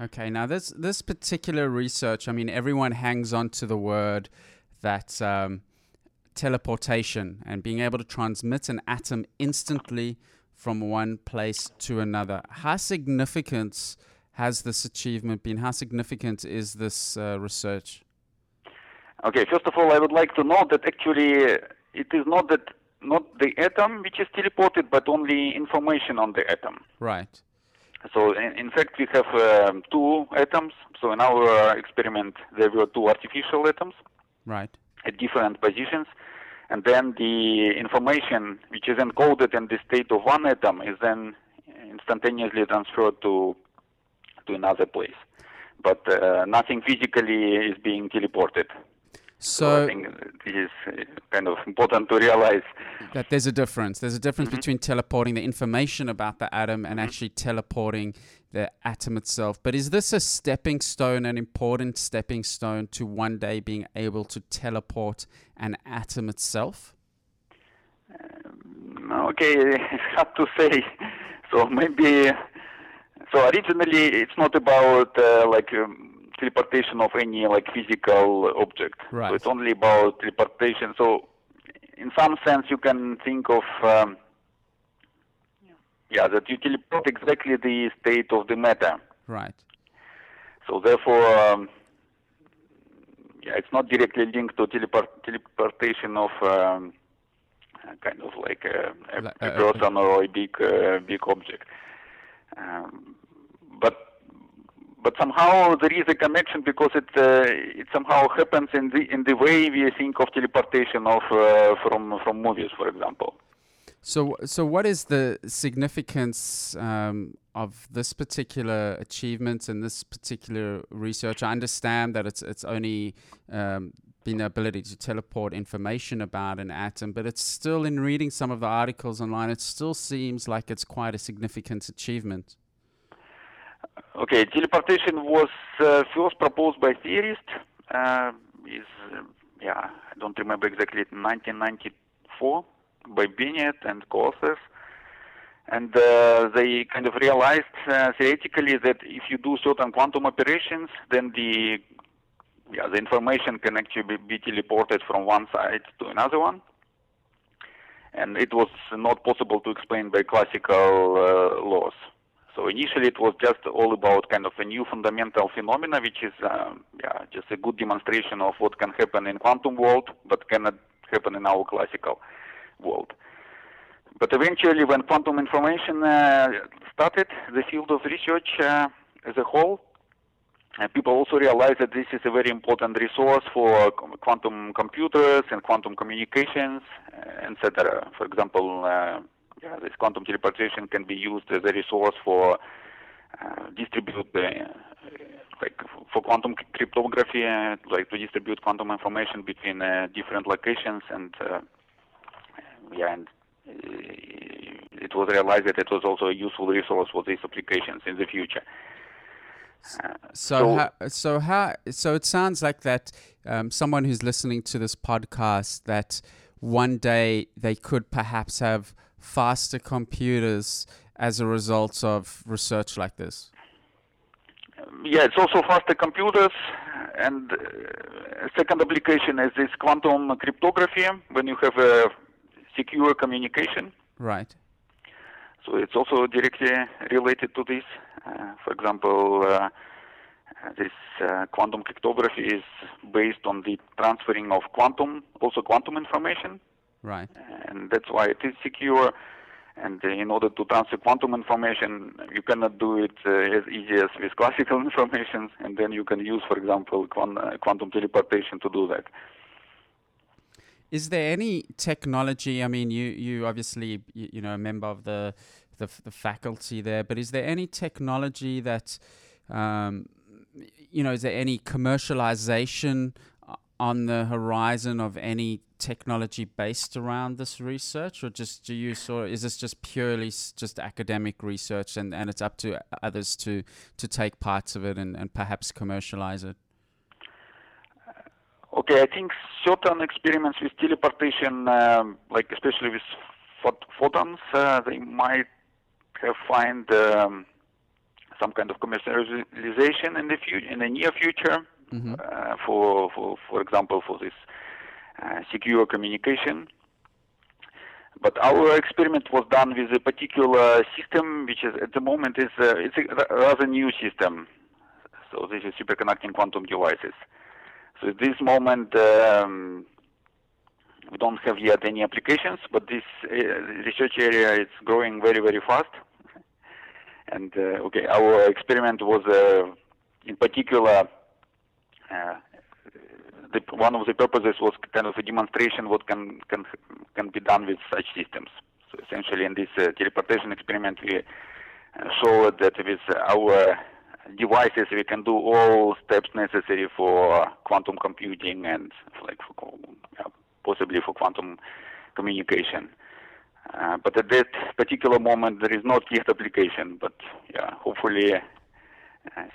Okay, now this this particular research, I mean, everyone hangs on to the word that um, teleportation and being able to transmit an atom instantly from one place to another. How significant has this achievement been? How significant is this uh, research? Okay, first of all, I would like to note that actually it is not that not the atom which is teleported, but only information on the atom. Right. So in, in fact, we have um, two atoms. So in our uh, experiment, there were two artificial atoms. Right. At different positions, and then the information which is encoded in the state of one atom is then instantaneously transferred to to another place. But uh, nothing physically is being teleported. So, so I think this is uh, kind of important to realize that there's a difference. There's a difference mm-hmm. between teleporting the information about the atom and mm-hmm. actually teleporting the atom itself. But is this a stepping stone, an important stepping stone to one day being able to teleport an atom itself? Um, okay, *laughs* it's hard to say. So maybe. So originally, it's not about uh, like. Um, teleportation of any like physical object. Right. So it's only about teleportation. So in some sense, you can think of um, yeah that you teleport exactly the state of the matter. Right. So therefore, um, yeah, it's not directly linked to teleport- teleportation of um, kind of like a, a, Like, a uh, person or a big uh, big object. Um, but somehow there is a connection because it uh, it somehow happens in the in the way we think of teleportation of uh, from from movies, for example. So, so what is the significance um, of this particular achievement and this particular research? I understand that it's it's only um, been the ability to teleport information about an atom, but it's still in reading some of the articles online, it still seems like it's quite a significant achievement. Okay, teleportation was uh, first proposed by theorists. Uh, is uh, yeah, I don't remember exactly 1994. by Bennett and co-authors. And uh, they kind of realized uh, theoretically that if you do certain quantum operations, then the yeah, the information can actually be, be teleported from one side to another one. And it was not possible to explain by classical uh, laws. So initially it was just all about kind of a new fundamental phenomena, which is um, yeah, just a good demonstration of what can happen in quantum world, but cannot happen in our classical world. But eventually, when quantum information uh, started, the field of research uh, as a whole, uh, people also realized that this is a very important resource for quantum computers and quantum communications, uh, etc. For example, uh, yeah, this quantum teleportation can be used as a resource for uh, distribute like for quantum cryptography, like to distribute quantum information between different locations and yeah, and it was realized that it was also a useful resource for these applications in the future. Uh, so, so, how, so how, so it sounds like that um, someone who's listening to this podcast that one day they could perhaps have faster computers as a result of research like this. Um, yeah, it's also faster computers, and uh, second application is this quantum cryptography. When you have a secure communication. Right. So it's also directly related to this. Uh, for example, uh, this uh, quantum cryptography is based on the transferring of quantum, also quantum information. Right. And that's why it is secure. And uh, in order to transfer quantum information, you cannot do it uh, as easy as with classical *laughs* information. And then you can use, for example, uh, quantum teleportation to do that. Is there any technology? I mean, you you obviously you, you know a member of the, the, the faculty there, but is there any technology that um, you know? Is there any commercialization uh, on the horizon of any technology based around this research, or just do you sort? Is this just purely just academic research, and, and it's up to others to to take parts of it and, and perhaps commercialize it? Okay, I think certain experiments with teleportation, um, like especially with phot- photons, uh, they might have find um, some kind of commercialization in the future, in the near future. Mm-hmm. Uh, for, for, for example, for this uh, secure communication. But our experiment was done with a particular system, which is at the moment is uh, it's a rather new system. So this is superconducting quantum devices. So at this moment, um, we don't have yet any applications, but this uh, research area is growing very, very fast. And uh, okay, our experiment was, uh, in particular, uh, the, one of the purposes was kind of a demonstration what can can can be done with such systems. So essentially, in this uh, teleportation experiment, we uh, showed that with our devices we can do all steps necessary for quantum computing and like for, possibly for quantum communication. Uh, but at that particular moment, there is not yet application. But yeah, hopefully, uh,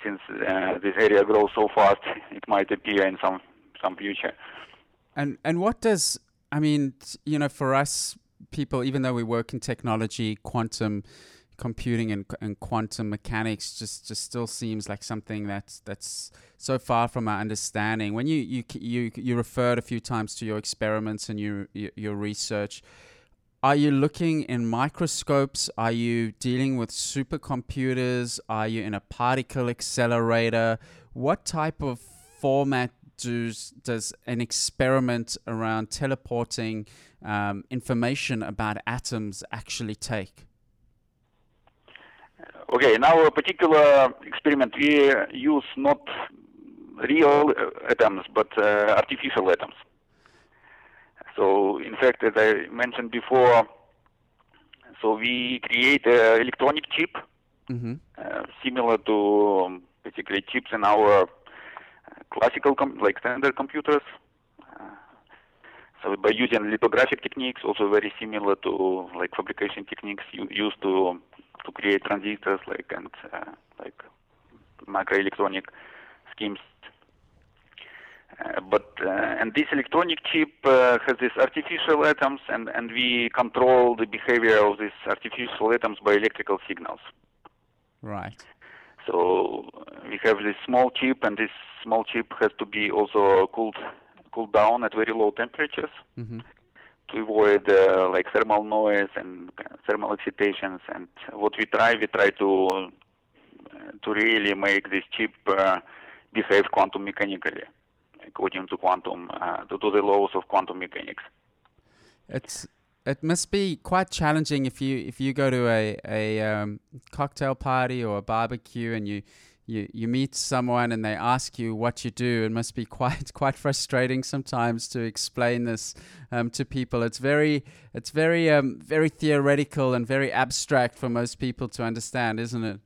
since uh, this area grows so fast, it might appear in some some future. And and what does I mean? You know, for us people, even though we work in technology, quantum computing and, and quantum mechanics just, just still seems like something that's that's so far from our understanding. When you you you, you referred a few times to your experiments and your your research, are you looking in microscopes? Are you dealing with supercomputers? Are you in a particle accelerator? What type of format does does an experiment around teleporting um, information about atoms actually take? Okay, in our particular experiment, we use not real atoms, but uh, artificial atoms. So, in fact, as I mentioned before, so we create an electronic chip mm-hmm. uh, similar to um, basically chips in our uh, classical, com- like standard computers. Uh, so by using lithographic techniques, also very similar to like fabrication techniques used to to create transistors like and uh, like microelectronic schemes. Uh, but uh, and this electronic chip uh, has these artificial atoms, and, and we control the behavior of these artificial atoms by electrical signals. Right. So we have this small chip, and this small chip has to be also cooled cooled down at very low temperatures hmm to avoid uh, like thermal noise and thermal excitations. And what we try, we try to uh, to really make this chip uh, behave quantum mechanically, according to quantum uh, to, to the laws of quantum mechanics. It's it must be quite challenging if you if you go to a a um, cocktail party or a barbecue and you. You, you meet someone and they ask you what you do. It must be *laughs* quite quite frustrating sometimes to explain this um, to people. It's very it's very um, very theoretical and very abstract for most people to understand, isn't it?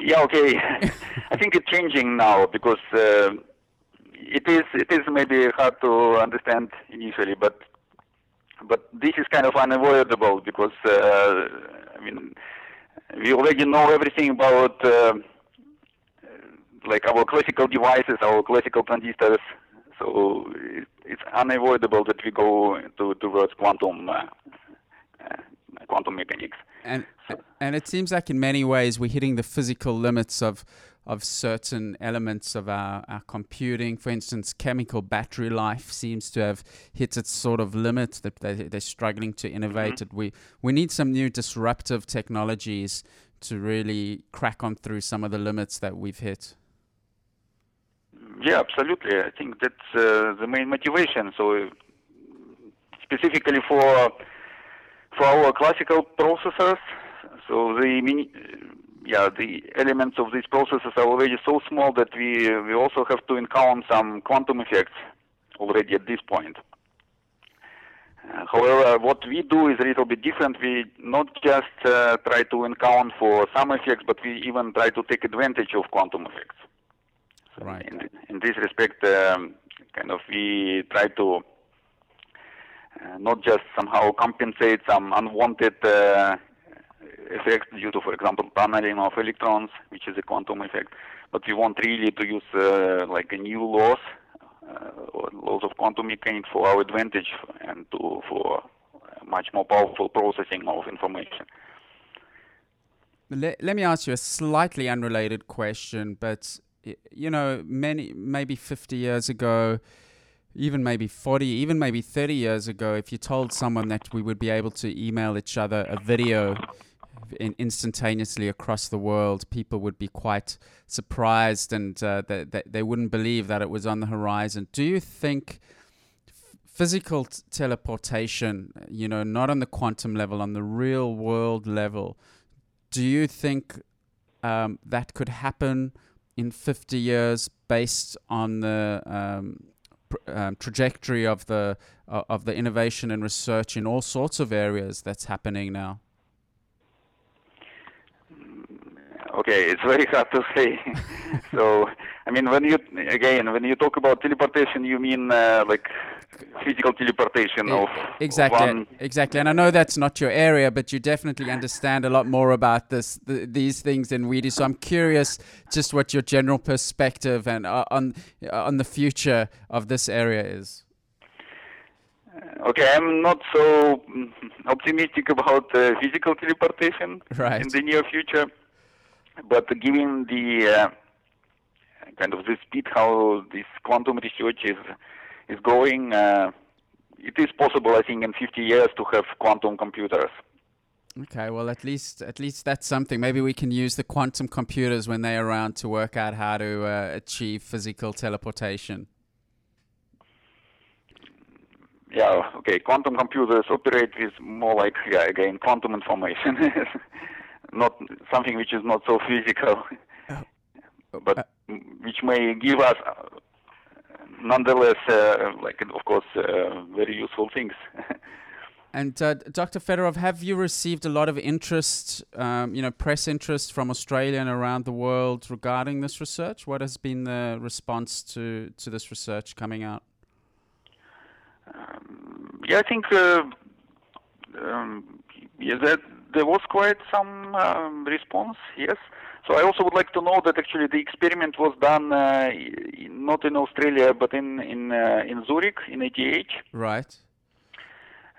Yeah, okay. *laughs* I think it's changing now because uh, it is it is maybe hard to understand initially, but but this is kind of unavoidable because uh, I mean we already know everything about uh, like our classical devices, our classical transistors. So it, it's unavoidable that we go to, towards quantum uh, uh, quantum mechanics. and and it seems like in many ways we're hitting the physical limits of of certain elements of our, our computing. For instance, chemical battery life seems to have hit its sort of limit that they, they're struggling to innovate it. We we need some new disruptive technologies to really crack on through some of the limits that we've hit. Yeah, absolutely. I think that's uh, the main motivation. So, uh, specifically for for our classical processors, so the mini, yeah, the elements of these processes are already so small that we we also have to encounter some quantum effects already at this point. Uh, however, what we do is a little bit different. We not just uh, try to account for some effects, but we even try to take advantage of quantum effects. So Right. In, in this respect, um, kind of we try to uh, not just somehow compensate some unwanted uh, effects due to, for example, tunneling of electrons, which is a quantum effect, but we want really to use uh, like a new laws, uh, or laws of quantum mechanics for our advantage and to for much more powerful processing of information. Let, let me ask you a slightly unrelated question, but you know, many maybe 50 years ago, even maybe 40, even maybe 30 years ago, if you told someone that we would be able to email each other a video in, instantaneously across the world, people would be quite surprised and uh, they, they, they wouldn't believe that it was on the horizon. Do you think physical t- teleportation, you know, not on the quantum level, on the real world level, do you think um, that could happen in 50 years based on the um, pr- um, trajectory of the uh, of the innovation and research in all sorts of areas that's happening now? Okay, it's *laughs* very hard to say. so, I mean, when you again, when you talk about teleportation, you mean uh, like physical teleportation of exactly, one exactly. And I know that's not your area, but you definitely understand a lot more about this, th- these things than we do. So I'm curious, just what your general perspective and uh, on on the future of this area is. Okay, I'm not so optimistic about uh, physical teleportation Right. in the near future, but given the uh, kind of the speed how this quantum research is is going, uh, it is possible, I think, in 50 years to have quantum computers. Okay, well, at least at least that's something. Maybe we can use the quantum computers when they're around to work out how to uh, achieve physical teleportation. Yeah, okay. Quantum computers operate with more like, yeah, again, quantum information, *laughs* not something which is not so physical, but which may give us, uh, nonetheless, uh, like, of course, uh, very useful things. *laughs* And uh, Dr. Fedorov, have you received a lot of interest, um, you know, press interest from Australia and around the world regarding this research? What has been the response to, to this research coming out? yeah, I think uh, um, yeah, that there was quite some um, response. Yes. So I also would like to know that actually the experiment was done uh, not in Australia but in in uh, in Zurich in ETH. Right.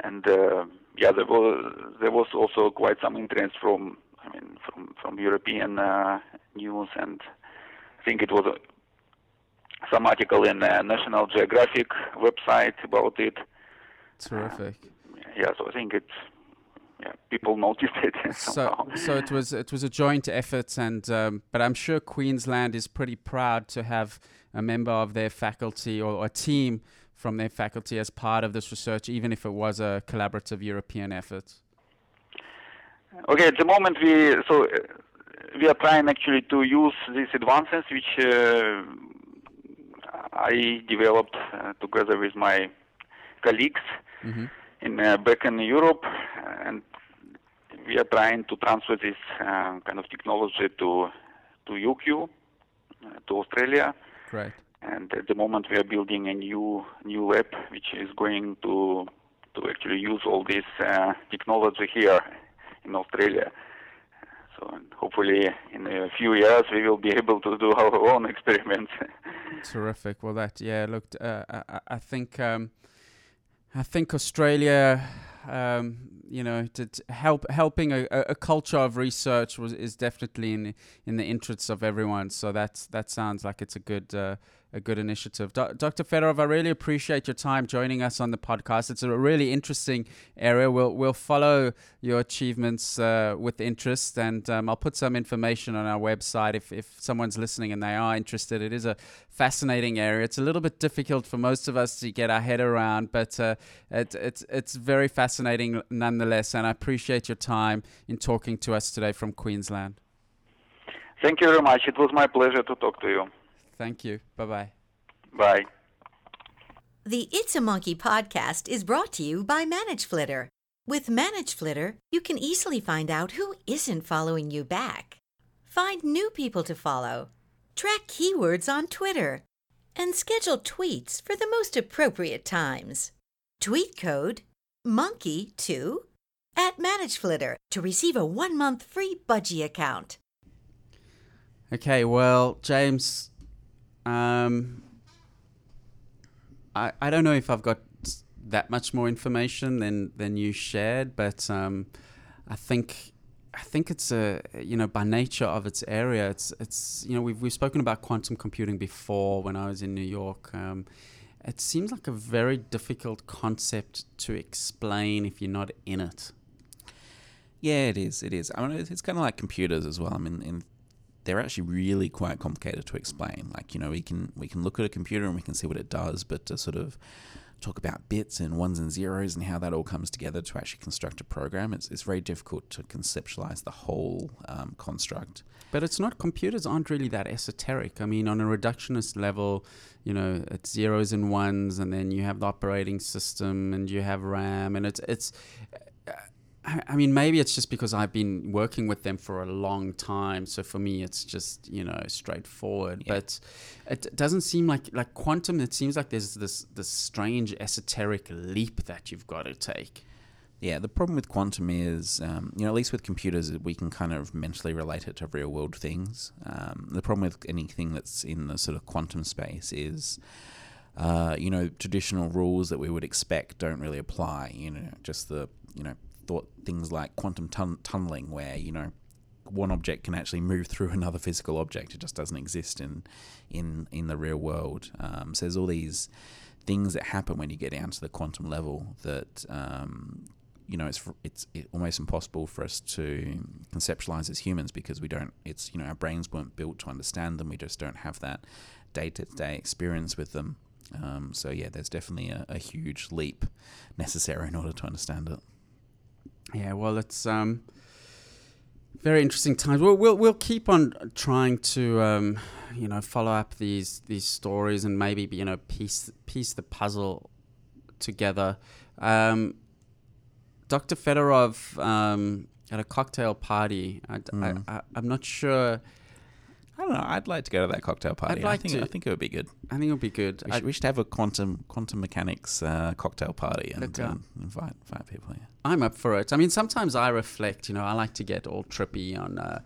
And uh, yeah, there was there was also quite some interest from I mean from from European uh, news, and I think it was a, some article in uh, National Geographic website about it. Terrific. Yeah, so I think it's yeah, people noticed *laughs* it so, somehow. so it was it was a joint effort, and um, but I'm sure Queensland is pretty proud to have a member of their faculty or a team from their faculty as part of this research, even if it was a collaborative European effort. Okay, at the moment we so uh, we are trying actually to use these advances which uh, I developed uh, together with my colleagues hmm in uh, back in Europe, and we are trying to transfer this uh, kind of technology to to UQ, uh, to Australia, Great. and at the moment we are building a new new lab which is going to to actually use all this uh, technology here in Australia. So hopefully in a few years we will be able to do *laughs* our own experiments. Terrific. Well, that yeah. Look, uh, I, I- I think um, I think Australia, um, you know, to, help helping a, a a culture of research was is definitely in in the interests of everyone. So that's that sounds like it's a good. Uh, a good initiative. Do- Dr. Fedorov, I really appreciate your time joining us on the podcast. It's a really interesting area. We'll we'll follow your achievements uh, with interest, and um, I'll put some information on our website if, if someone's listening and they are interested. It is a fascinating area. It's a little bit difficult for most of us to get our head around, but uh, it, it's it's very fascinating nonetheless. And I appreciate your time in talking to us today from Queensland. Thank you very much. It was my pleasure to talk to you. Thank you. Bye bye. Bye. The It's a Monkey podcast is brought to you by ManageFlitter. With ManageFlitter, you can easily find out who isn't following you back, find new people to follow, track keywords on Twitter, and schedule tweets for the most appropriate times. Tweet code MONKEY2 at ManageFlitter to receive a one month free budgie account. Okay, well, James, um, I I don't know if I've got that much more information than than you shared, but um, I think I think it's a you know by nature of its area, it's it's you know we've we've spoken about quantum computing before when I was in New York. Um, it seems like a very difficult concept to explain if you're not in it. Yeah, it is. It is. I mean, it's, kind of like computers as well. I mean, in, they're actually really quite complicated to explain. Like, you know, we can we can look at a computer and we can see what it does, but to sort of talk about bits and ones and zeros and how that all comes together to actually construct a program, it's, it's very difficult to conceptualize the whole um, construct. But it's not, computers aren't really that esoteric. I mean, on a reductionist level, you know, it's zeros and ones, and then you have the operating system and you have RAM, and it's, it's, I I mean, maybe it's just because I've been working with them for a long time. So for me, it's just you know straightforward. Yeah. But it doesn't seem like like quantum. It seems like there's this this strange esoteric leap that you've got to take. Yeah, the problem with quantum is, um, you know, at least with computers, we can kind of mentally relate it to real world things. Um, the problem with anything that's in the sort of quantum space is, uh, you know, traditional rules that we would expect don't really apply. You know, just the, you know, thought things like quantum tun- tunneling, where, you know, one object can actually move through *laughs* another physical object. It just doesn't exist in in in the real world. Um, so there's all these things that happen when you get down to the quantum level that um, you know it's it's it almost impossible for us to conceptualize as humans because we don't. It's you know our brains weren't built to understand them. We just don't have that day to day experience with them. Um, so yeah, there's definitely a, a huge leap necessary in order to understand it. Yeah, well, it's um, very interesting times. We'll, we'll we'll keep on trying to um, you know follow up these these stories and maybe you know piece piece the puzzle together. Um, Dr. Fedorov um, at a cocktail party. I, Mm. I, I, I'm not sure. I don't know. I'd like to go to that cocktail party. like I think to. I think it would be good. I think it would be good. We should, we should have a quantum quantum mechanics uh, cocktail party and um, invite invite people. Yeah. I'm up for it. I mean, sometimes I reflect. You know, I like to get all trippy on, uh,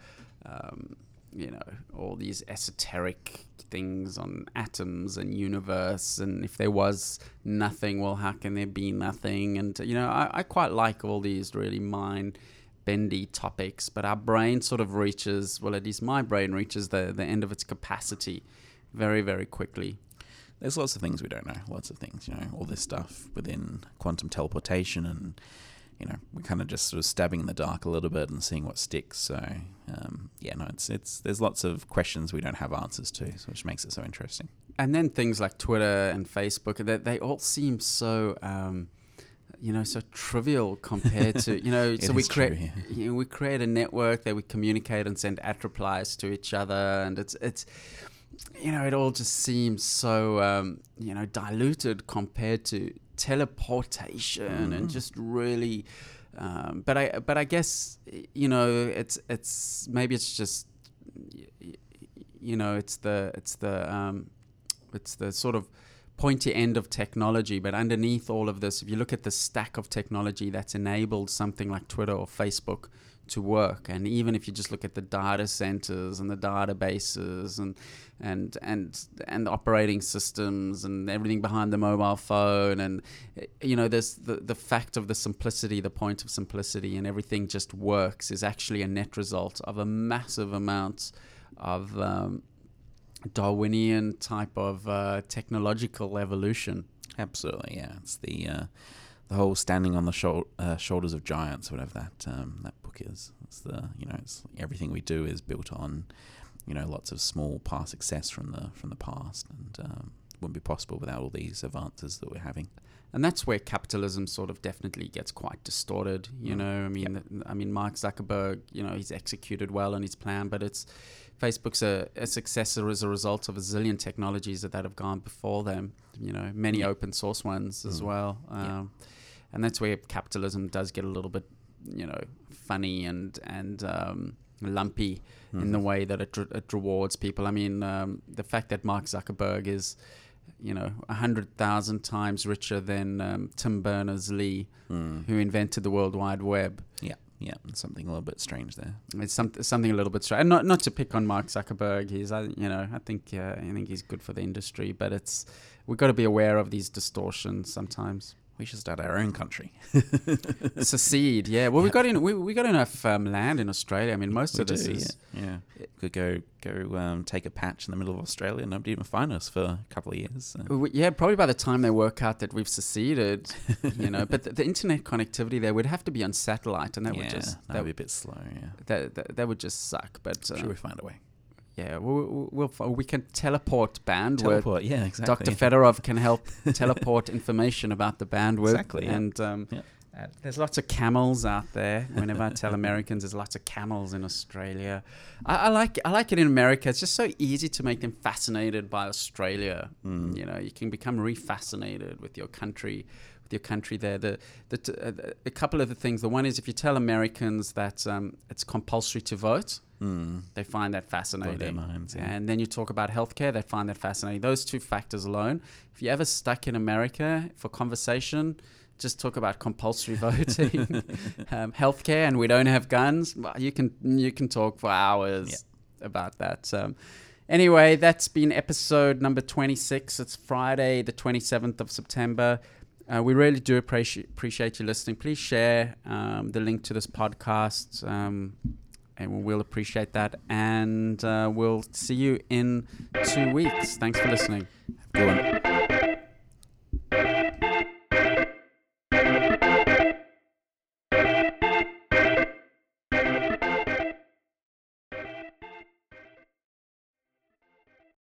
um, you know, all these esoteric things on atoms and universe, and if there was nothing, well, how can there be nothing? And you know, I, I quite like all these really mind bendy topics, but our brain sort of reaches, well, at least my brain reaches the the end of its capacity very, very quickly. There's lots of things we don't know. Lots of things, you know, all this stuff within quantum teleportation, and you know, we're kind of just sort of stabbing in the dark a little bit and seeing what sticks. So, um, yeah, no, it's it's there's lots of questions we don't have answers to, which makes it so interesting. And then things like Twitter and Facebook, they, they all seem so. Um, you know, so trivial compared to you know. *laughs* So we create, yeah. *laughs* you know, we create a network that we communicate and send at replies to each other, and it's it's, you know, it all just seems so um, you know diluted compared to teleportation and just really. Um, but I but I guess you know it's it's maybe it's just you know it's the it's the um, it's the sort of pointy end of technology but underneath all of this if you look at the stack of technology that's enabled something like twitter or facebook to work and even if you just look at the data centers and the databases and and and and operating systems and everything behind the mobile phone and you know there's the the fact of the simplicity the point of simplicity and everything just works is actually a net result of a massive amount of um, Darwinian type of uh, technological evolution. Absolutely, yeah. It's the uh, the whole standing on the shou- uh, shoulders of giants, whatever that um, that book is. It's the you know, it's everything we do is built on you know lots of small past success from the from the past, and um, wouldn't be possible without all these advances that we're having. And that's where capitalism sort of definitely gets quite distorted. You Mm. know, I mean, th- I mean, Mark Zuckerberg, you know, he's executed well on his plan, but it's Facebook's a, a successor as a result of a zillion technologies that, that have gone before them. You know, many Yeah. open source ones as Mm. well. Yeah. Um, and that's where capitalism does get a little bit, you know, funny and and um, lumpy in the Mhm. way that it, it rewards people. I mean, um, the fact that Mark Zuckerberg is, you know, a hundred thousand times richer than um, Tim Berners Lee, Mm. who invented the World Wide Web. Yeah, yeah. Something a little bit strange there. It's some, something a little bit strange. Not not to pick on Mark Zuckerberg. He's, I, you know, I think uh, I think he's good for the industry, but it's we've got to be aware of these distortions sometimes. We should start our own country. *laughs* Secede, yeah. Well, we got in we, we got enough um, land in Australia. I mean, most We of this is yeah. yeah. Could go go um, take a patch in the middle of Australia. And nobody even find us for a couple of years. so. Yeah, probably by the time they work out that we've seceded, you know. But the, the internet connectivity there would have to be on satellite, and that yeah, would just that that, would be a bit slow. Yeah, that, that, that would just suck. But uh, sure we find a way. Yeah, we'll, we'll, we'll can teleport bandwidth. Teleport. Yeah, exactly. Dr. Fedorov can help *laughs* teleport information about the bandwidth. Exactly, yeah. And um, Yeah. uh, there's lots of camels out there. Whenever I tell Americans, there's lots of camels in Australia. I, I like I like it in America. It's just so easy to make them fascinated by Australia. Mm. You know, you can become re-fascinated with your country. Your country there, the, the, t- uh, the a couple of the things. The one is if you tell Americans that um, it's compulsory to vote, Mm. they find that fascinating. minds, yeah. And then you talk about healthcare, they find that fascinating. Those two factors alone. If you're ever stuck in America for conversation, just talk about compulsory *laughs* voting, *laughs* um, healthcare, and we don't have guns. You can you can talk for hours about that. Um, anyway, that's been episode number 26. It's Friday, the 27th of September. Uh, we really do appreciate appreciate you listening. Please share um, the link to this podcast. Um, and we'll appreciate that. And uh, we'll see you in two weeks. Thanks for listening. Have a Good one.